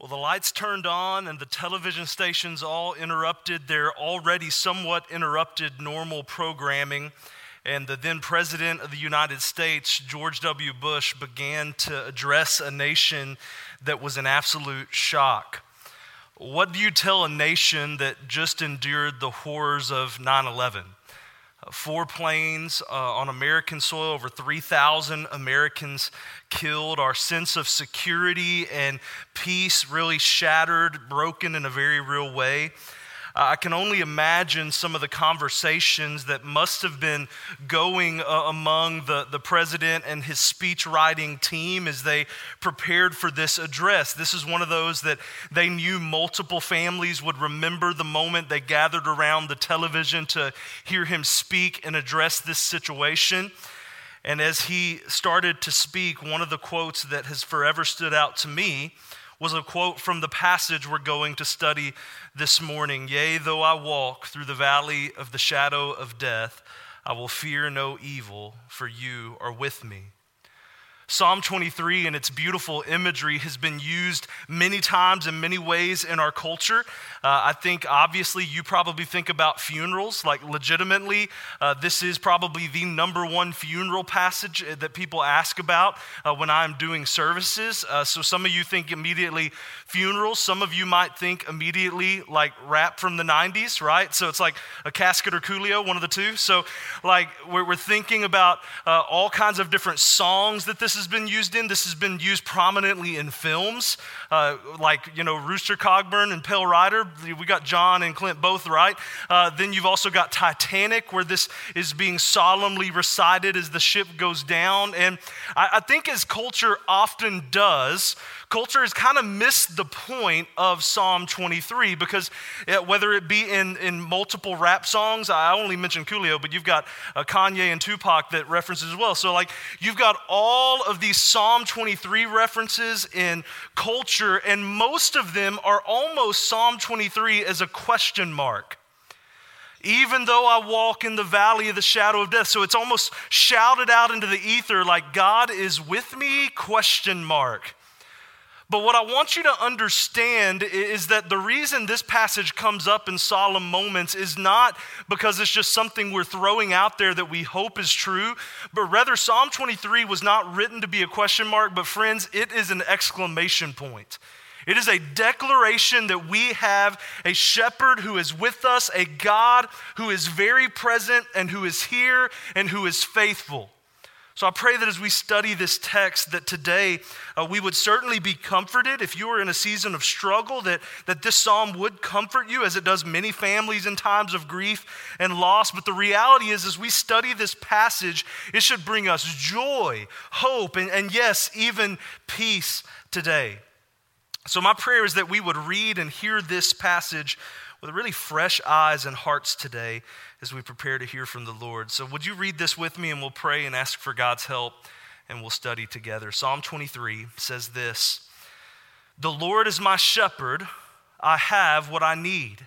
Well, the lights turned on and the television stations all interrupted their already somewhat interrupted normal programming. And the then President of the United States, George W. Bush, began to address a nation that was in absolute shock. What do you tell a nation that just endured the horrors of 9 11? Four planes uh, on American soil, over 3,000 Americans killed. Our sense of security and peace really shattered, broken in a very real way. I can only imagine some of the conversations that must have been going uh, among the, the president and his speech writing team as they prepared for this address. This is one of those that they knew multiple families would remember the moment they gathered around the television to hear him speak and address this situation. And as he started to speak, one of the quotes that has forever stood out to me was a quote from the passage we're going to study this morning. Yea, though I walk through the valley of the shadow of death, I will fear no evil, for you are with me. Psalm 23 and its beautiful imagery has been used many times in many ways in our culture. Uh, I think obviously you probably think about funerals, like legitimately, uh, this is probably the number one funeral passage uh, that people ask about uh, when I'm doing services. Uh, so some of you think immediately funerals, some of you might think immediately like rap from the 90s, right? So it's like a casket or Coolio, one of the two. So, like, we're, we're thinking about uh, all kinds of different songs that this has been used in. This has been used prominently in films, like, you know, Rooster Cogburn and Pale Rider we got John and Clint both right. Uh, then you've also got Titanic, where this is being solemnly recited as the ship goes down. And I, I think, as culture often does, culture has kind of missed the point of Psalm 23 because whether it be in, in multiple rap songs, I only mentioned Coolio, but you've got uh, Kanye and Tupac that references as well. So, like, you've got all of these Psalm 23 references in culture, and most of them are almost Psalm 23 as a question mark even though I walk in the valley of the shadow of death. So it's almost shouted out into the ether like God is with me question mark. But what I want you to understand is that the reason this passage comes up in solemn moments is not because it's just something we're throwing out there that we hope is true, but rather Psalm 23 was not written to be a question mark, but friends, it is an exclamation point. It is a declaration that we have a shepherd who is with us, a God who is very present and who is here and who is faithful. So I pray that as we study this text, that today uh, we would certainly be comforted. If you are in a season of struggle, that, that this psalm would comfort you as it does many families in times of grief and loss. But the reality is, as we study this passage, it should bring us joy, hope, and, and yes, even peace today. So my prayer is that we would read and hear this passage with really fresh eyes and hearts today as we prepare to hear from the Lord. So, would you read this with me and we'll pray and ask for God's help and we'll study together. Psalm 23 says this The Lord is my shepherd, I have what I need.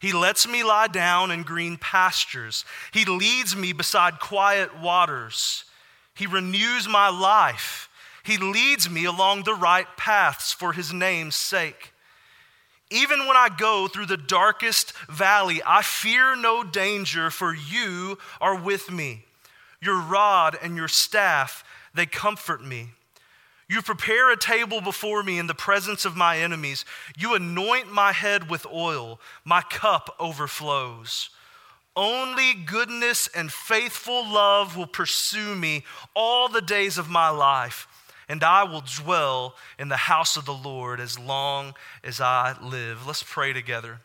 He lets me lie down in green pastures, He leads me beside quiet waters, He renews my life. He leads me along the right paths for his name's sake. Even when I go through the darkest valley, I fear no danger, for you are with me. Your rod and your staff, they comfort me. You prepare a table before me in the presence of my enemies. You anoint my head with oil, my cup overflows. Only goodness and faithful love will pursue me all the days of my life and I will dwell in the house of the Lord as long as I live. Let's pray together.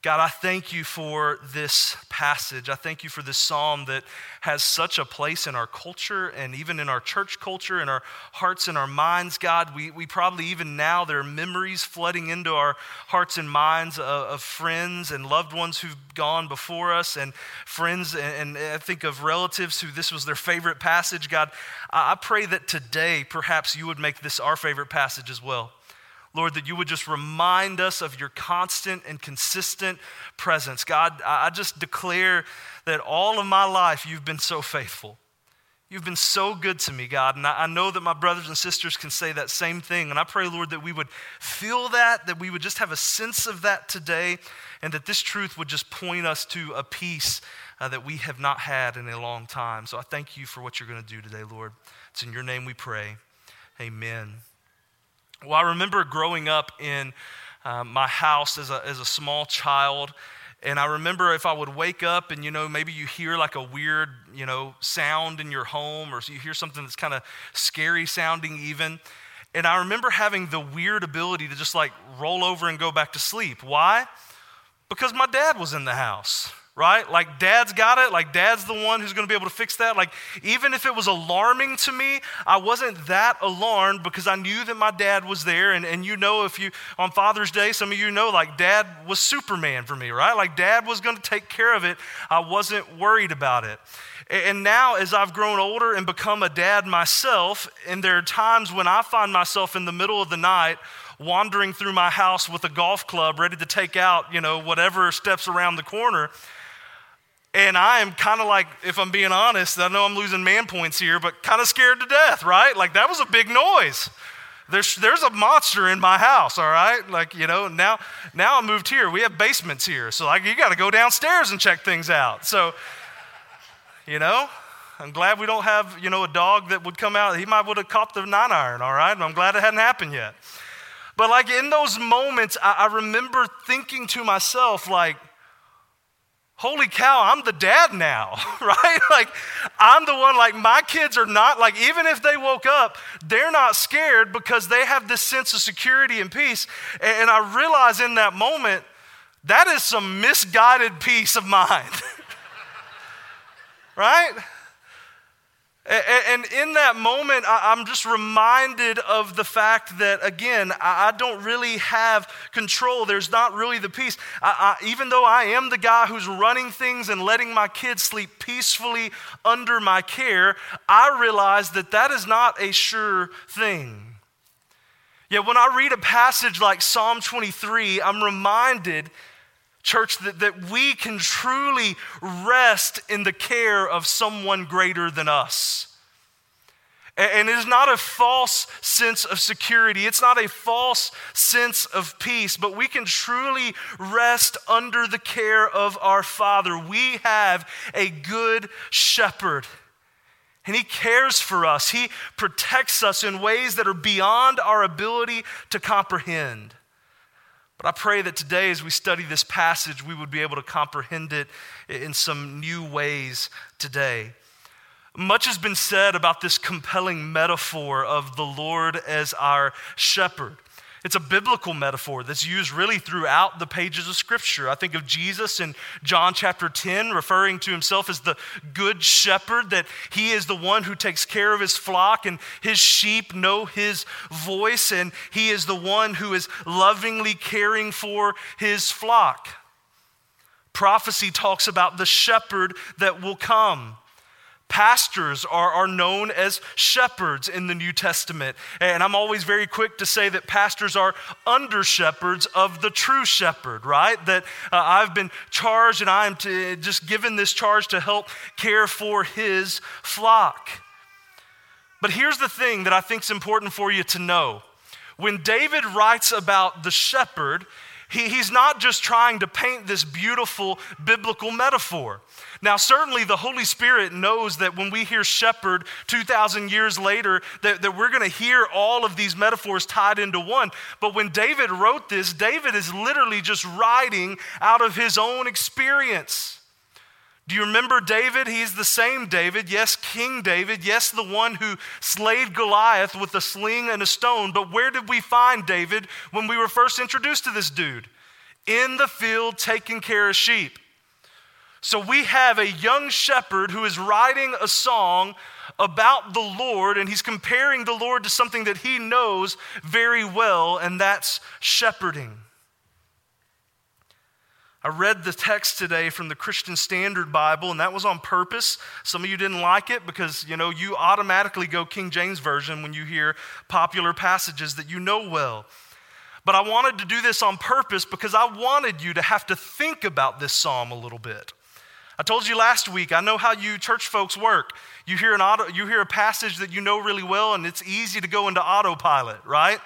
God, I thank you for this passage. I thank you for this psalm that has such a place in our culture and even in our church culture, in our hearts and our minds. God, we, we probably even now, there are memories flooding into our hearts and minds of, of friends and loved ones who've gone before us, and friends, and, and I think of relatives who this was their favorite passage. God, I, I pray that today perhaps you would make this our favorite passage as well. Lord, that you would just remind us of your constant and consistent presence. God, I just declare that all of my life you've been so faithful. You've been so good to me, God. And I, know that my brothers and sisters can say that same thing. And I pray, Lord, that we would feel that, that we would just have a sense of that today, and that this truth would just point us to a peace uh, that we have not had in a long time. So I thank you for what you're going to do today, Lord. It's in your name we pray. Amen. Well, I remember growing up in uh, my house as a, as a small child. And I remember if I would wake up and, you know, maybe you hear like a weird, you know, sound in your home or you hear something that's kind of scary sounding even. And I remember having the weird ability to just like roll over and go back to sleep. Why? Because my dad was in the house right? Like dad's got it, like dad's the one who's going to be able to fix that. Like even if it was alarming to me, I wasn't that alarmed because I knew that my dad was there. And, and you know, if you, on Father's Day, some of you know, like dad was Superman for me, right? Like dad was going to take care of it. I wasn't worried about it. And now, as I've grown older and become a dad myself, and there are times when I find myself in the middle of the night wandering through my house with a golf club ready to take out, you know, whatever steps around the corner. And I am kind of like, if I'm being honest, I know I'm losing man points here, but kind of scared to death, right? Like that was a big noise. There's, there's a monster in my house, all right? Like, you know, now, now I moved here. We have basements here. So, like, you got to go downstairs and check things out. So, you know, I'm glad we don't have, you know, a dog that would come out. He might would have caught the nine iron, all right? And I'm glad it hadn't happened yet. But, like, in those moments, I, I remember thinking to myself, like, holy cow, I'm the dad now, right? Like, I'm the one, like, my kids are not, like, even if they woke up, they're not scared because they have this sense of security and peace. And I realize in that moment, that is some misguided peace of mind, right? And in that moment, I'm just reminded of the fact that, again, I don't really have control. There's not really the peace. I, I, even though I am the guy who's running things and letting my kids sleep peacefully under my care, I realize that that is not a sure thing. Yet when I read a passage like Psalm 23, I'm reminded church, that, that we can truly rest in the care of someone greater than us. And it is not a false sense of security. It's not a false sense of peace, but we can truly rest under the care of our Father. We have a good shepherd, and He cares for us. He protects us in ways that are beyond our ability to comprehend. But I pray that today, as we study this passage, we would be able to comprehend it in some new ways today. Much has been said about this compelling metaphor of the Lord as our shepherd. It's a biblical metaphor that's used really throughout the pages of Scripture. I think of Jesus in John chapter 10, referring to himself as the good shepherd, that he is the one who takes care of his flock and his sheep know his voice, and he is the one who is lovingly caring for his flock. Prophecy talks about the shepherd that will come. Pastors are, are known as shepherds in the New Testament. And I'm always very quick to say that pastors are under shepherds of the true shepherd, right? That uh, I've been charged and I am to, just given this charge to help care for his flock. But here's the thing that I think is important for you to know. When David writes about the shepherd, he, he's not just trying to paint this beautiful biblical metaphor. Now, certainly the Holy Spirit knows that when we hear shepherd 2,000 years later, that, that we're going to hear all of these metaphors tied into one. But when David wrote this, David is literally just writing out of his own experience. Do you remember David? He's the same David. Yes, King David. Yes, the one who slayed Goliath with a sling and a stone. But where did we find David when we were first introduced to this dude? In the field taking care of sheep. So we have a young shepherd who is writing a song about the Lord, and he's comparing the Lord to something that he knows very well, and that's shepherding. I read the text today from the Christian Standard Bible, and that was on purpose. Some of you didn't like it because, you know, you automatically go King James Version when you hear popular passages that you know well. But I wanted to do this on purpose because I wanted you to have to think about this psalm a little bit. I told you last week, I know how you church folks work. You hear, an auto, you hear a passage that you know really well, and it's easy to go into autopilot, right?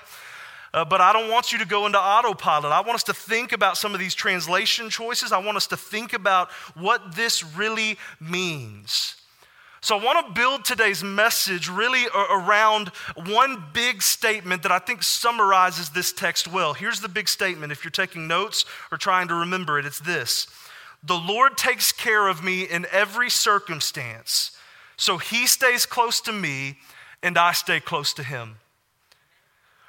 Uh, but I don't want you to go into autopilot. I want us to think about some of these translation choices. I want us to think about what this really means. So, I want to build today's message really around one big statement that I think summarizes this text well. Here's the big statement if you're taking notes or trying to remember it it's this The Lord takes care of me in every circumstance, so he stays close to me and I stay close to him.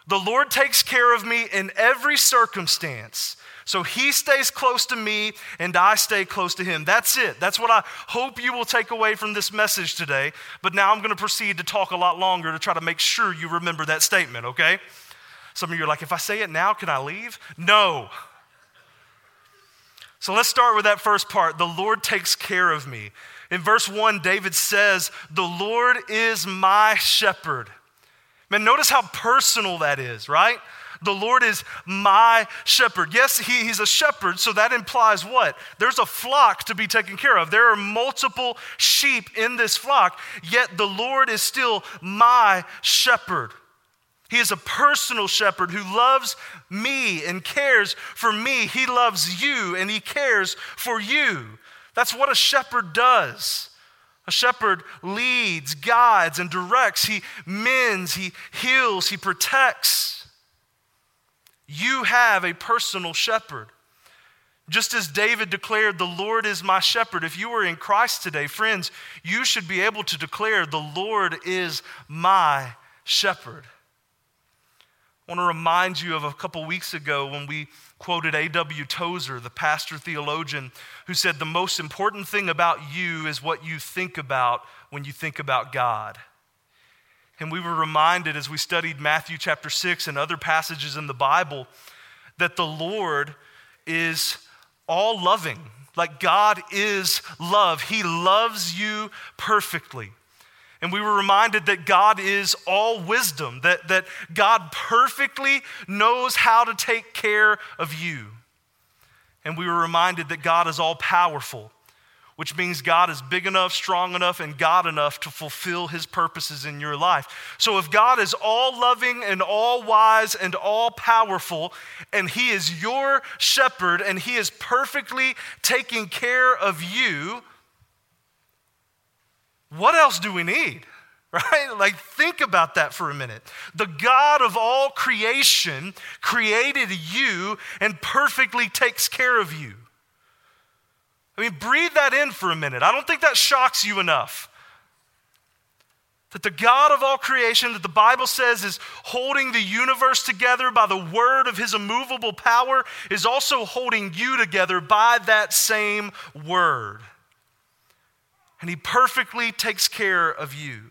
The Lord takes care of me in every circumstance. So he stays close to me and I stay close to him. That's it. That's what I hope you will take away from this message today. But now I'm going to proceed to talk a lot longer to try to make sure you remember that statement, okay? Some of you are like, if I say it now, can I leave? No. So let's start with that first part. The Lord takes care of me. In verse 1, David says, The Lord is my shepherd. Man, notice how personal that is, right? The Lord is my shepherd. Yes, he, he's a shepherd, so that implies what? There's a flock to be taken care of. There are multiple sheep in this flock, yet the Lord is still my shepherd. He is a personal shepherd who loves me and cares for me. He loves you and he cares for you. That's what a shepherd does. A shepherd leads, guides, and directs. He mends, he heals, he protects. You have a personal shepherd. Just as David declared, The Lord is my shepherd. If you are in Christ today, friends, you should be able to declare, The Lord is my shepherd. I want to remind you of a couple weeks ago when we quoted A.W. Tozer, the pastor theologian, who said, The most important thing about you is what you think about when you think about God. And we were reminded as we studied Matthew chapter 6 and other passages in the Bible that the Lord is all loving. Like God is love, He loves you perfectly. And we were reminded that God is all wisdom, that, that God perfectly knows how to take care of you. And we were reminded that God is all powerful, which means God is big enough, strong enough, and God enough to fulfill his purposes in your life. So if God is all loving and all wise and all powerful, and he is your shepherd and he is perfectly taking care of you, what else do we need? Right? Like, think about that for a minute. The God of all creation created you and perfectly takes care of you. I mean, breathe that in for a minute. I don't think that shocks you enough. That the God of all creation, that the Bible says is holding the universe together by the word of his immovable power, is also holding you together by that same word. And he perfectly takes care of you.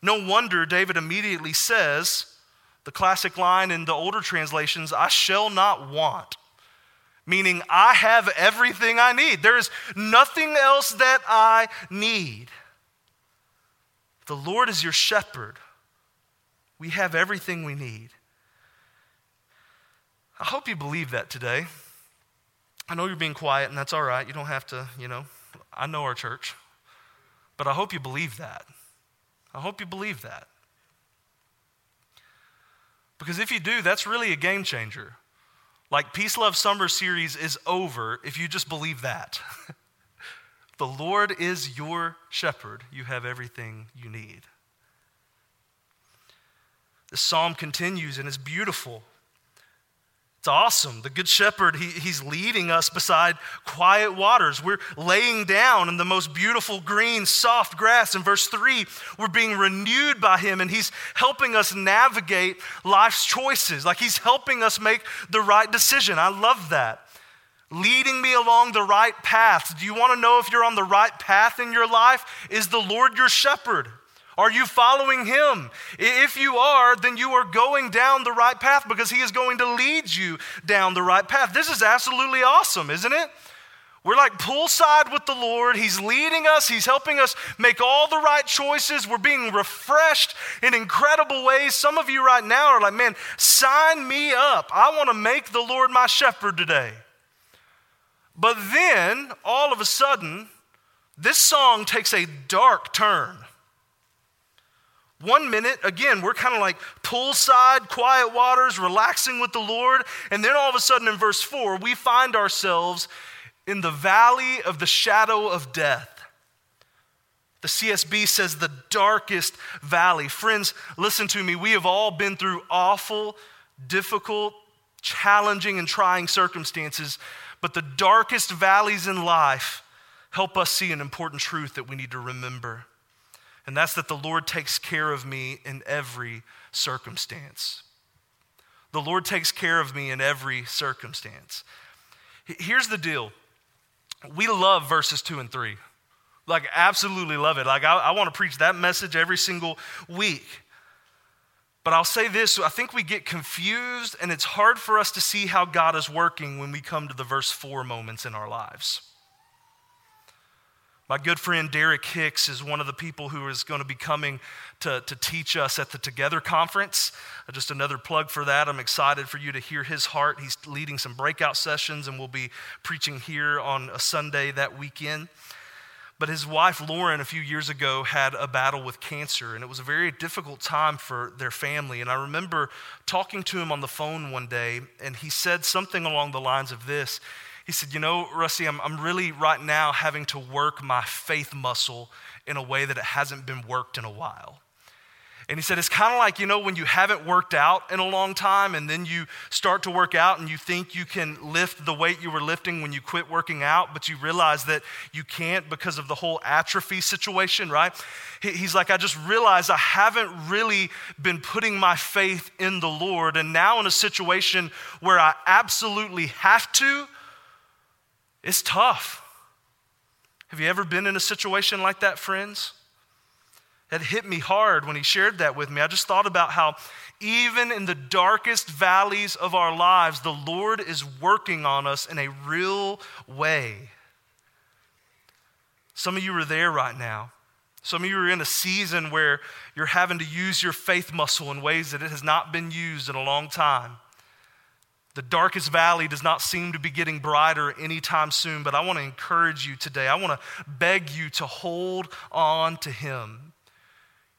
No wonder David immediately says, the classic line in the older translations, I shall not want meaning I have everything I need. There is nothing else that I need. The Lord is your shepherd. We have everything we need. I hope you believe that today. I know you're being quiet, and that's all right. You don't have to, you know, I know our church. But I hope you believe that. I hope you believe that. Because if you do, that's really a game changer. Like Peace Love Summer Series is over if you just believe that. the Lord is your shepherd. You have everything you need. The psalm continues and is beautiful. It's awesome. The Good Shepherd, he, he's leading us beside quiet waters. We're laying down in the most beautiful green, soft grass. In verse 3, we're being renewed by him, and he's helping us navigate life's choices. Like he's helping us make the right decision. I love that. Leading me along the right path. Do you want to know if you're on the right path in your life? Is the Lord your shepherd? Are you following him? If you are, then you are going down the right path because he is going to lead you down the right path. This is absolutely awesome, isn't it? We're like poolside with the Lord. He's leading us, He's helping us make all the right choices. We're being refreshed in incredible ways. Some of you right now are like, man, sign me up. I want to make the Lord my shepherd today. But then, all of a sudden, this song takes a dark turn. One minute, again, we're kind of like poolside, quiet waters, relaxing with the Lord. And then all of a sudden in verse 4, we find ourselves in the valley of the shadow of death. The CSB says the darkest valley. Friends, listen to me. We have all been through awful, difficult, challenging, and trying circumstances, but the darkest valleys in life help us see an important truth that we need to remember. And that's that the Lord takes care of me in every circumstance. The Lord takes care of me in every circumstance. Here's the deal we love verses two and three. Like, absolutely love it. Like, I, I want to preach that message every single week. But I'll say this I think we get confused, and it's hard for us to see how God is working when we come to the verse four moments in our lives. My good friend Derek Hicks is one of the people who is going to be coming to, to teach us at the Together Conference. Uh, just another plug for that. I'm excited for you to hear his heart. He's leading some breakout sessions and we'll be preaching here on a Sunday that weekend. But his wife, Lauren, a few years ago had a battle with cancer, and it was a very difficult time for their family. And I remember talking to him on the phone one day, and he said something along the lines of this he said, You know, Rusty, I'm, I'm really right now having to work my faith muscle in a way that it hasn't been worked in a while. And he said, It's kind of like, you know, when you haven't worked out in a long time and then you start to work out and you think you can lift the weight you were lifting when you quit working out, but you realize that you can't because of the whole atrophy situation, right? He's like, I just realized I haven't really been putting my faith in the Lord. And now in a situation where I absolutely have to, it's tough. Have you ever been in a situation like that, friends? That hit me hard when he shared that with me. I just thought about how, even in the darkest valleys of our lives, the Lord is working on us in a real way. Some of you are there right now. Some of you are in a season where you're having to use your faith muscle in ways that it has not been used in a long time. The darkest valley does not seem to be getting brighter anytime soon, but I want to encourage you today. I want to beg you to hold on to Him.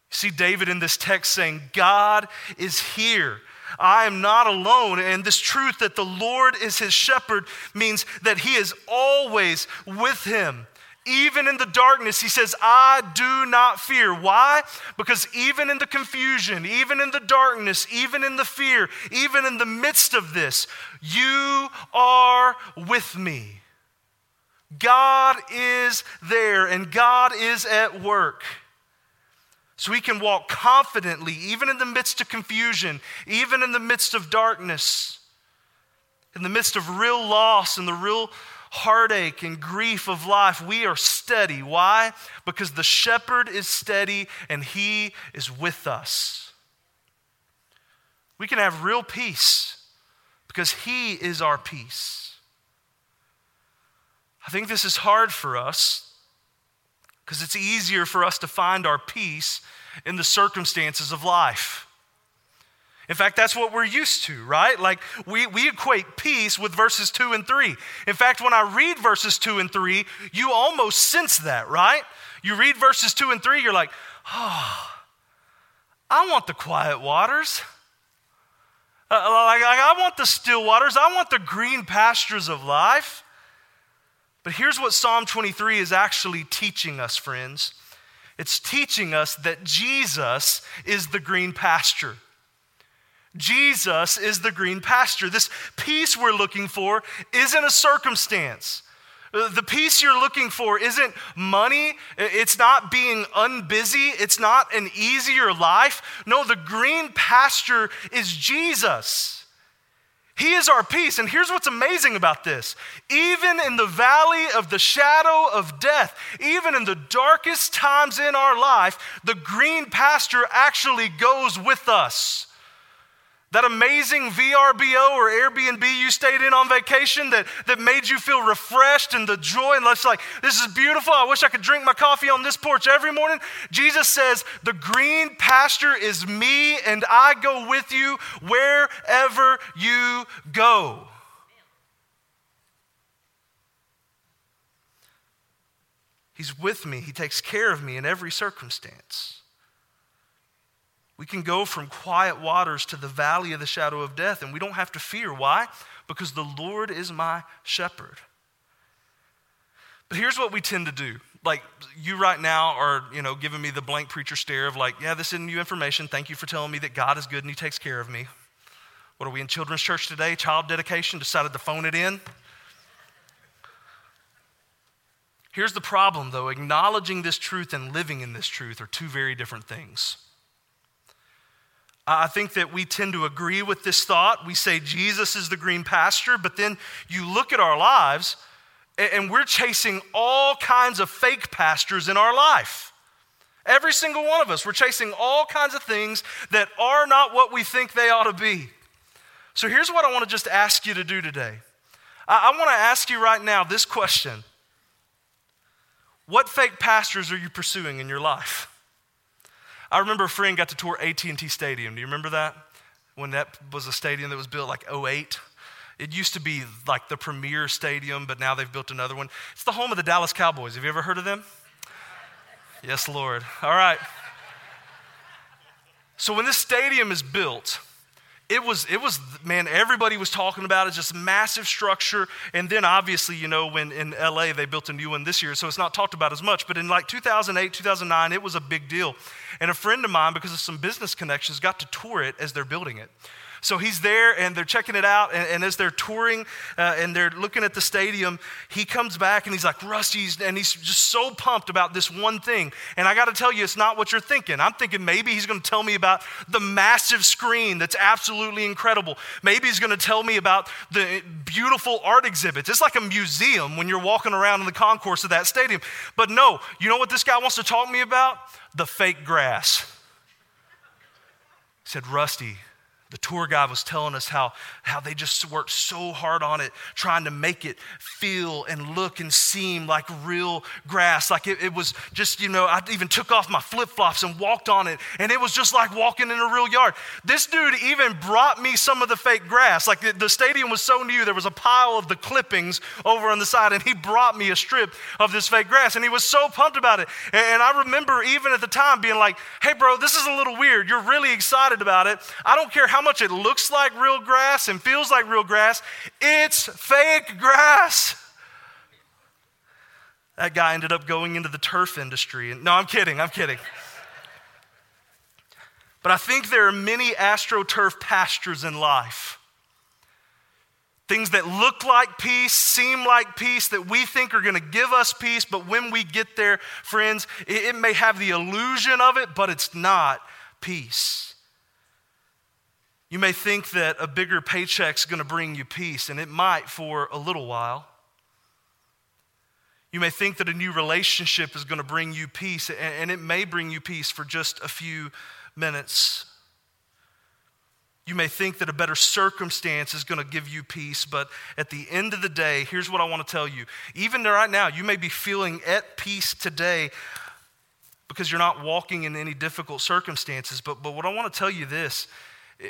See David in this text saying, God is here. I am not alone. And this truth that the Lord is his shepherd means that he is always with him. Even in the darkness, he says, I do not fear. Why? Because even in the confusion, even in the darkness, even in the fear, even in the midst of this, you are with me. God is there and God is at work. So we can walk confidently, even in the midst of confusion, even in the midst of darkness, in the midst of real loss and the real heartache and grief of life, we are steady. Why? Because the shepherd is steady and he is with us. We can have real peace because he is our peace. I think this is hard for us because it's easier for us to find our peace in the circumstances of life. In fact, that's what we're used to, right? Like we, we equate peace with verses two and three. In fact, when I read verses two and three, you almost sense that, right? You read verses two and three, you're like, oh, I want the quiet waters. Uh, like, I want the still waters. I want the green pastures of life. But here's what Psalm 23 is actually teaching us, friends. It's teaching us that Jesus is the green pasture. Jesus is the green pasture. This peace we're looking for isn't a circumstance. Uh, the peace you're looking for isn't money. It's not being unbusy. It's not an easier life. No, the green pasture is Jesus. He is our peace. And here's what's amazing about this even in the valley of the shadow of death, even in the darkest times in our life, the green pasture actually goes with us. That amazing VRBO or Airbnb you stayed in on vacation that, that made you feel refreshed and the joy and it's like, this is beautiful. I wish I could drink my coffee on this porch every morning. Jesus says, the green pasture is me and I go with you wherever you go. He's with me. He takes care of me in every circumstance. We can go from quiet waters to the valley of the shadow of death, and we don't have to fear. Why? Because the Lord is my shepherd. But here's what we tend to do. Like, you right now are, you know, giving me the blank preacher stare of, like, yeah, this isn't new information. Thank you for telling me that God is good and He takes care of me. What are we in children's church today? Child dedication, decided to phone it in. Here's the problem, though acknowledging this truth and living in this truth are two very different things. I think that we tend to agree with this thought. We say Jesus is the green pasture, but then you look at our lives and we're chasing all kinds of fake pastures in our life. Every single one of us, we're chasing all kinds of things that are not what we think they ought to be. So here's what I want to just ask you to do today. I, want to ask you right now this question what fake pastures are you pursuing in your life? I remember a friend got to tour AT&T Stadium. Do you remember that? When that was a stadium that was built like 08. It used to be like the premier stadium, but now they've built another one. It's the home of the Dallas Cowboys. Have you ever heard of them? Yes, Lord. All right. So when this stadium is built, it was, it was, man, everybody was talking about it, just massive structure. And then obviously, you know, when in LA they built a new one this year, so it's not talked about as much. But in like 2008, 2009, it was a big deal. And a friend of mine, because of some business connections, got to tour it as they're building it. So he's there and they're checking it out. And, and as they're touring uh, and they're looking at the stadium, he comes back and he's like, Rusty's, and he's just so pumped about this one thing. And I got to tell you, it's not what you're thinking. I'm thinking maybe he's going to tell me about the massive screen that's absolutely incredible. Maybe he's going to tell me about the beautiful art exhibits. It's like a museum when you're walking around in the concourse of that stadium. But no, you know what this guy wants to talk to me about? The fake grass. He said, Rusty, the tour guide was telling us how, how they just worked so hard on it, trying to make it feel and look and seem like real grass. Like it, it was just, you know, I even took off my flip flops and walked on it, and it was just like walking in a real yard. This dude even brought me some of the fake grass. Like the, the stadium was so new, there was a pile of the clippings over on the side, and he brought me a strip of this fake grass, and he was so pumped about it. And, and I remember even at the time being like, hey, bro, this is a little weird. You're really excited about it. I don't care how how much it looks like real grass and feels like real grass, it's fake grass. That guy ended up going into the turf industry. No, I'm kidding, I'm kidding. But I think there are many astroturf pastures in life. Things that look like peace, seem like peace, that we think are going to give us peace, but when we get there, friends, it, it may have the illusion of it, but it's not peace. You may think that a bigger paycheck's going to bring you peace, and it might for a little while. You may think that a new relationship is going to bring you peace, and it may bring you peace for just a few minutes. You may think that a better circumstance is going to give you peace, but at the end of the day, here's what I want to tell you. Even right now, you may be feeling at peace today because you're not walking in any difficult circumstances, but, but what I want to tell you this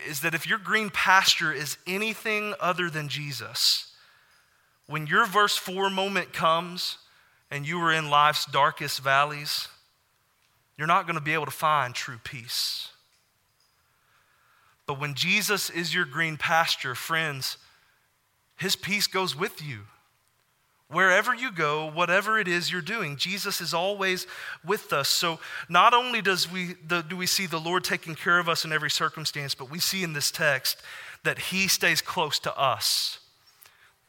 is that if your green pasture is anything other than Jesus, when your verse 4 moment comes and you are in life's darkest valleys, you're not going to be able to find true peace. But when Jesus is your green pasture, friends, his peace goes with you. Wherever you go, whatever it is you're doing, Jesus is always with us. So not only does we, the, do we see the Lord taking care of us in every circumstance, but we see in this text that He stays close to us.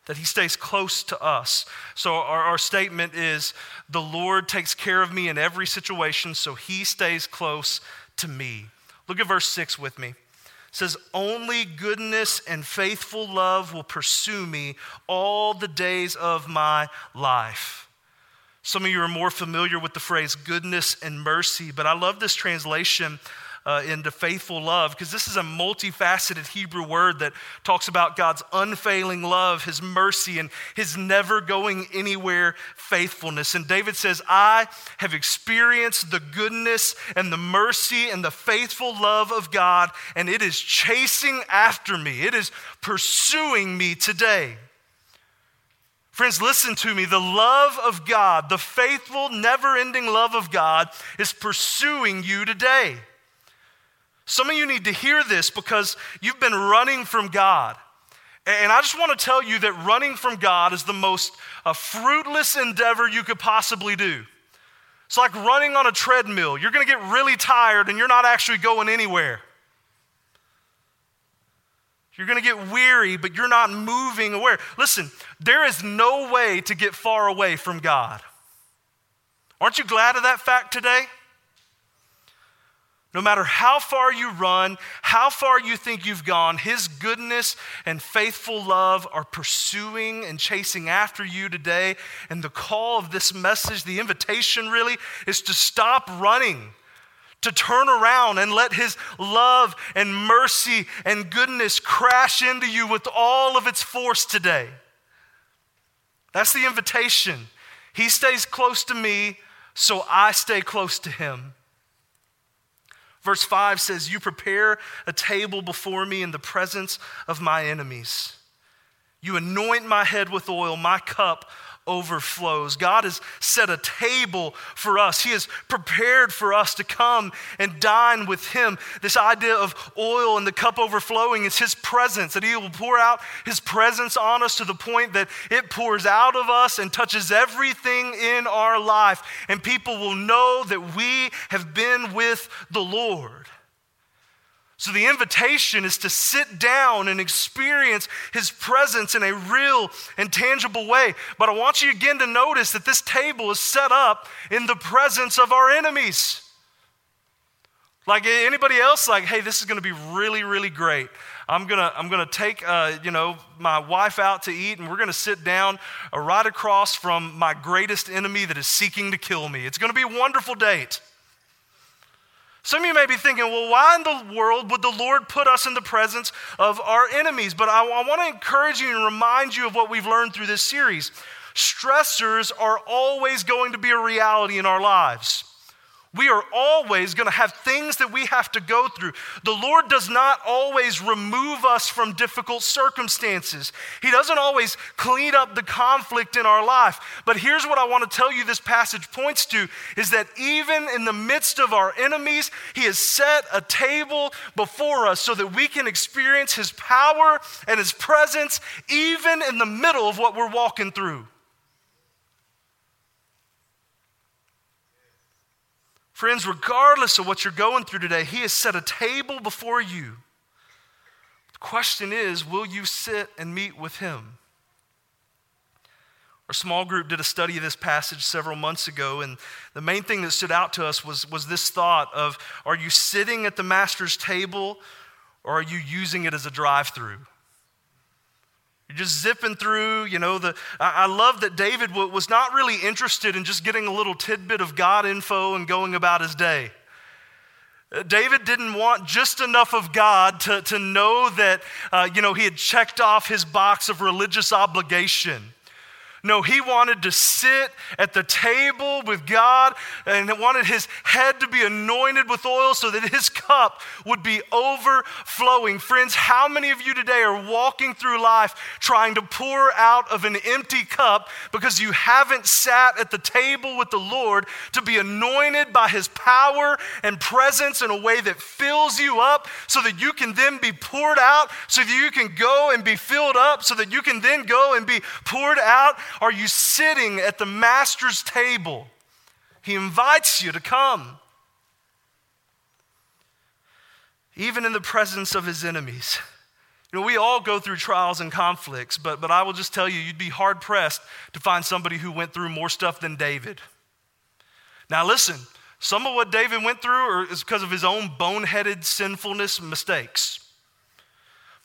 That He stays close to us. So our, our statement is the Lord takes care of me in every situation, so He stays close to me. Look at verse 6 with me says, Only goodness and faithful love will pursue me all the days of my life. Some of you are more familiar with the phrase goodness and mercy, but I love this translation uh, into faithful love because this is a multifaceted Hebrew word that talks about God's unfailing love, his mercy, and his never going anywhere faithfulness. And David says, I have experienced the goodness and the mercy and the faithful love of God, and it is chasing after me, it is pursuing me today. Friends, listen to me. The love of God, the faithful, never ending love of God, is pursuing you today. Some of you need to hear this because you've been running from God. And I just want to tell you that running from God is the most uh, fruitless endeavor you could possibly do. It's like running on a treadmill. You're going to get really tired and you're not actually going anywhere. You're going to get weary, but you're not moving away. Listen, there is no way to get far away from God. Aren't you glad of that fact today? No matter how far you run, how far you think you've gone, His goodness and faithful love are pursuing and chasing after you today. And the call of this message, the invitation really, is to stop running to turn around and let His love and mercy and goodness crash into you with all of its force today. That's the invitation. He stays close to me, so I stay close to Him. Verse 5 says, You prepare a table before me in the presence of my enemies. You anoint my head with oil, my cup overflows. God has set a table for us. He has prepared for us to come and dine with Him. This idea of oil and the cup overflowing is His presence, that He will pour out His presence on us to the point that it pours out of us and touches everything in our life. And people will know that we have been with the Lord. So the invitation is to sit down and experience his presence in a real and tangible way. But I want you again to notice that this table is set up in the presence of our enemies. Like anybody else, like, hey, this is going to be really, really great. I'm gonna, I'm gonna take, uh, you know, my wife out to eat, and we're gonna sit down uh, right across from my greatest enemy that is seeking to kill me. It's gonna be a wonderful date. Some of you may be thinking, well, why in the world would the Lord put us in the presence of our enemies? But I, I want to encourage you and remind you of what we've learned through this series. Stressors are always going to be a reality in our lives. We are always going to have things that we have to go through. The Lord does not always remove us from difficult circumstances. He doesn't always clean up the conflict in our life. But here's what I want to tell you this passage points to is that even in the midst of our enemies, He has set a table before us so that we can experience His power and His presence even in the middle of what we're walking through. Friends, regardless of what you're going through today, He has set a table before you. The question is will you sit and meet with Him? Our small group did a study of this passage several months ago, and the main thing that stood out to us was, was this thought of are you sitting at the master's table or are you using it as a drive through? You're just zipping through, you know. The, I, love that David was not really interested in just getting a little tidbit of God info and going about his day. Uh, David didn't want just enough of God to, to know that, uh, you know, he had checked off his box of religious obligation. No, he wanted to sit at the table with God and wanted his head to be anointed with oil so that his cup would be overflowing. Friends, how many of you today are walking through life trying to pour out of an empty cup because you haven't sat at the table with the Lord to be anointed by his power and presence in a way that fills you up so that you can then be poured out, so that you can go and be filled up, so that you can then go and be poured out? Are you sitting at the master's table? He invites you to come. Even in the presence of his enemies. You know, we all go through trials and conflicts, but, but I will just tell you, you'd be hard pressed to find somebody who went through more stuff than David. Now, listen, some of what David went through is because of his own boneheaded sinfulness and mistakes.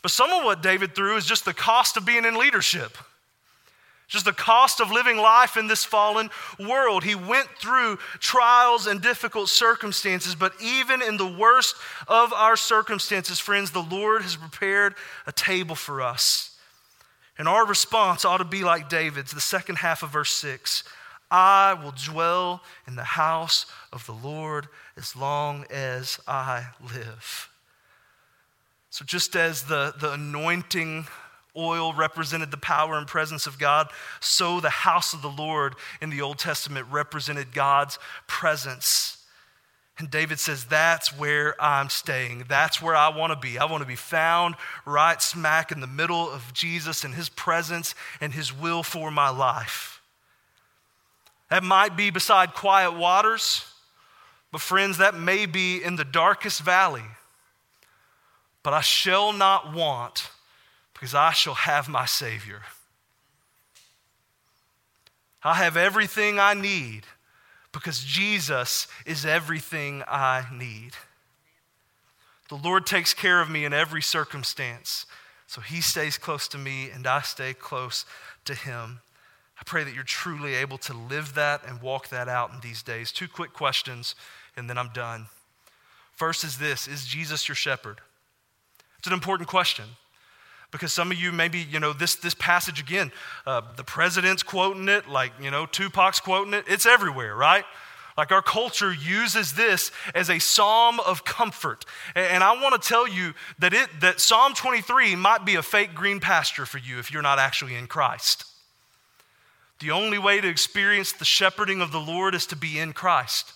But some of what David through is just the cost of being in leadership just the cost of living life in this fallen world. He went through trials and difficult circumstances, but even in the worst of our circumstances, friends, the Lord has prepared a table for us. And our response ought to be like David's, the second half of verse 6 I will dwell in the house of the Lord as long as I live. So, just as the, the anointing oil represented the power and presence of God, so the house of the Lord in the Old Testament represented God's presence. And David says, That's where I'm staying. That's where I want to be. I want to be found right smack in the middle of Jesus and his presence and his will for my life. That might be beside quiet waters, but friends, that may be in the darkest valley. But I shall not want because I shall have my Savior. I have everything I need because Jesus is everything I need. The Lord takes care of me in every circumstance. So he stays close to me and I stay close to him. I pray that you're truly able to live that and walk that out in these days. Two quick questions and then I'm done. First is this Is Jesus your shepherd? It's an important question because some of you maybe you know this this passage again uh, the president's quoting it like you know tupac's quoting it. It's everywhere right? Like our culture uses this as a psalm of comfort. And i want to tell you that it that psalm 23 might be a fake green pasture for you if you're not actually in christ. The only way to experience the shepherding of the lord is to be in christ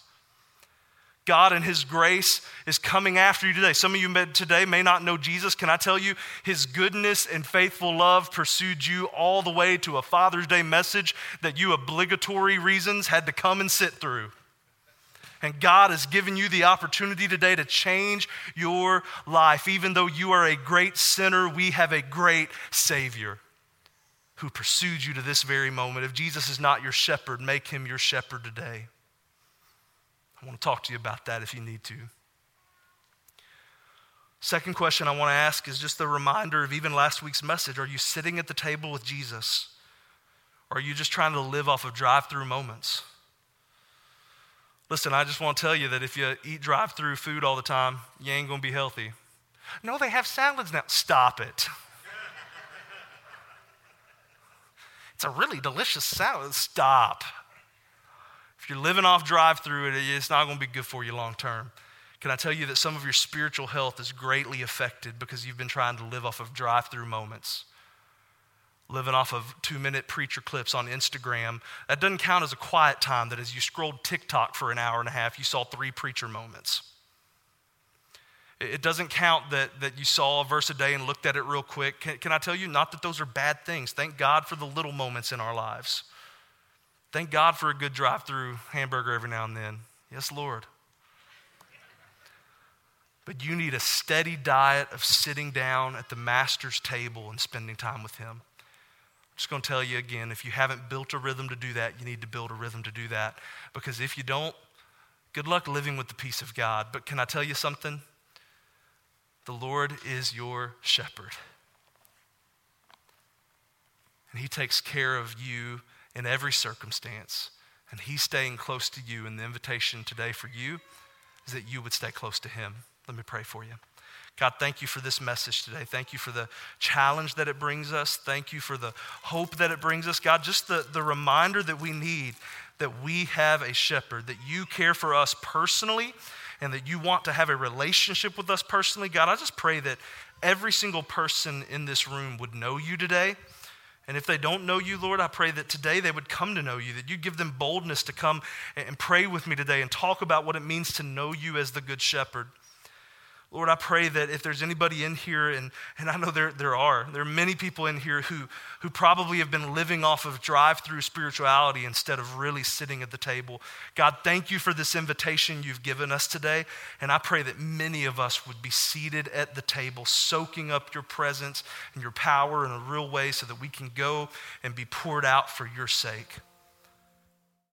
God and His grace is coming after you today. Some of you today may not know Jesus. Can I tell you, His goodness and faithful love pursued you all the way to a Father's Day message that you obligatory reasons had to come and sit through. And God has given you the opportunity today to change your life. Even though you are a great sinner, we have a great Savior who pursued you to this very moment. If Jesus is not your shepherd, make him your shepherd today. I want to talk to you about that if you need to. Second question I want to ask is just a reminder of even last week's message. Are you sitting at the table with Jesus? Or are you just trying to live off of drive through moments? Listen, I just want to tell you that if you eat drive through food all the time, you ain't going to be healthy. No, they have salads now. Stop it. it's a really delicious salad. Stop. If you're living off drive through, it's not going to be good for you long term. Can I tell you that some of your spiritual health is greatly affected because you've been trying to live off of drive through moments? Living off of two minute preacher clips on Instagram. That doesn't count as a quiet time, that as you scrolled TikTok for an hour and a half, you saw three preacher moments. It doesn't count that, that you saw a verse a day and looked at it real quick. Can, can I tell you, not that those are bad things. Thank God for the little moments in our lives. Thank God for a good drive through hamburger every now and then. Yes, Lord. But you need a steady diet of sitting down at the Master's table and spending time with Him. I'm just going to tell you again if you haven't built a rhythm to do that, you need to build a rhythm to do that. Because if you don't, good luck living with the peace of God. But can I tell you something? The Lord is your shepherd. And He takes care of you in every circumstance. And He's staying close to you. And the invitation today for you is that you would stay close to Him. Let me pray for you. God, thank you for this message today. Thank you for the challenge that it brings us. Thank you for the hope that it brings us. God, just the, the reminder that we need that we have a shepherd, that you care for us personally, and that you want to have a relationship with us personally. God, I just pray that every single person in this room would know you today and if they don't know you, Lord, I pray that today they would come to know you, that you give them boldness to come and pray with me today and talk about what it means to know you as the Good Shepherd. Lord, I pray that if there's anybody in here, and, and I know there, there are, there are many people in here who, who probably have been living off of drive through spirituality instead of really sitting at the table. God, thank you for this invitation you've given us today. And I pray that many of us would be seated at the table, soaking up your presence and your power in a real way so that we can go and be poured out for your sake.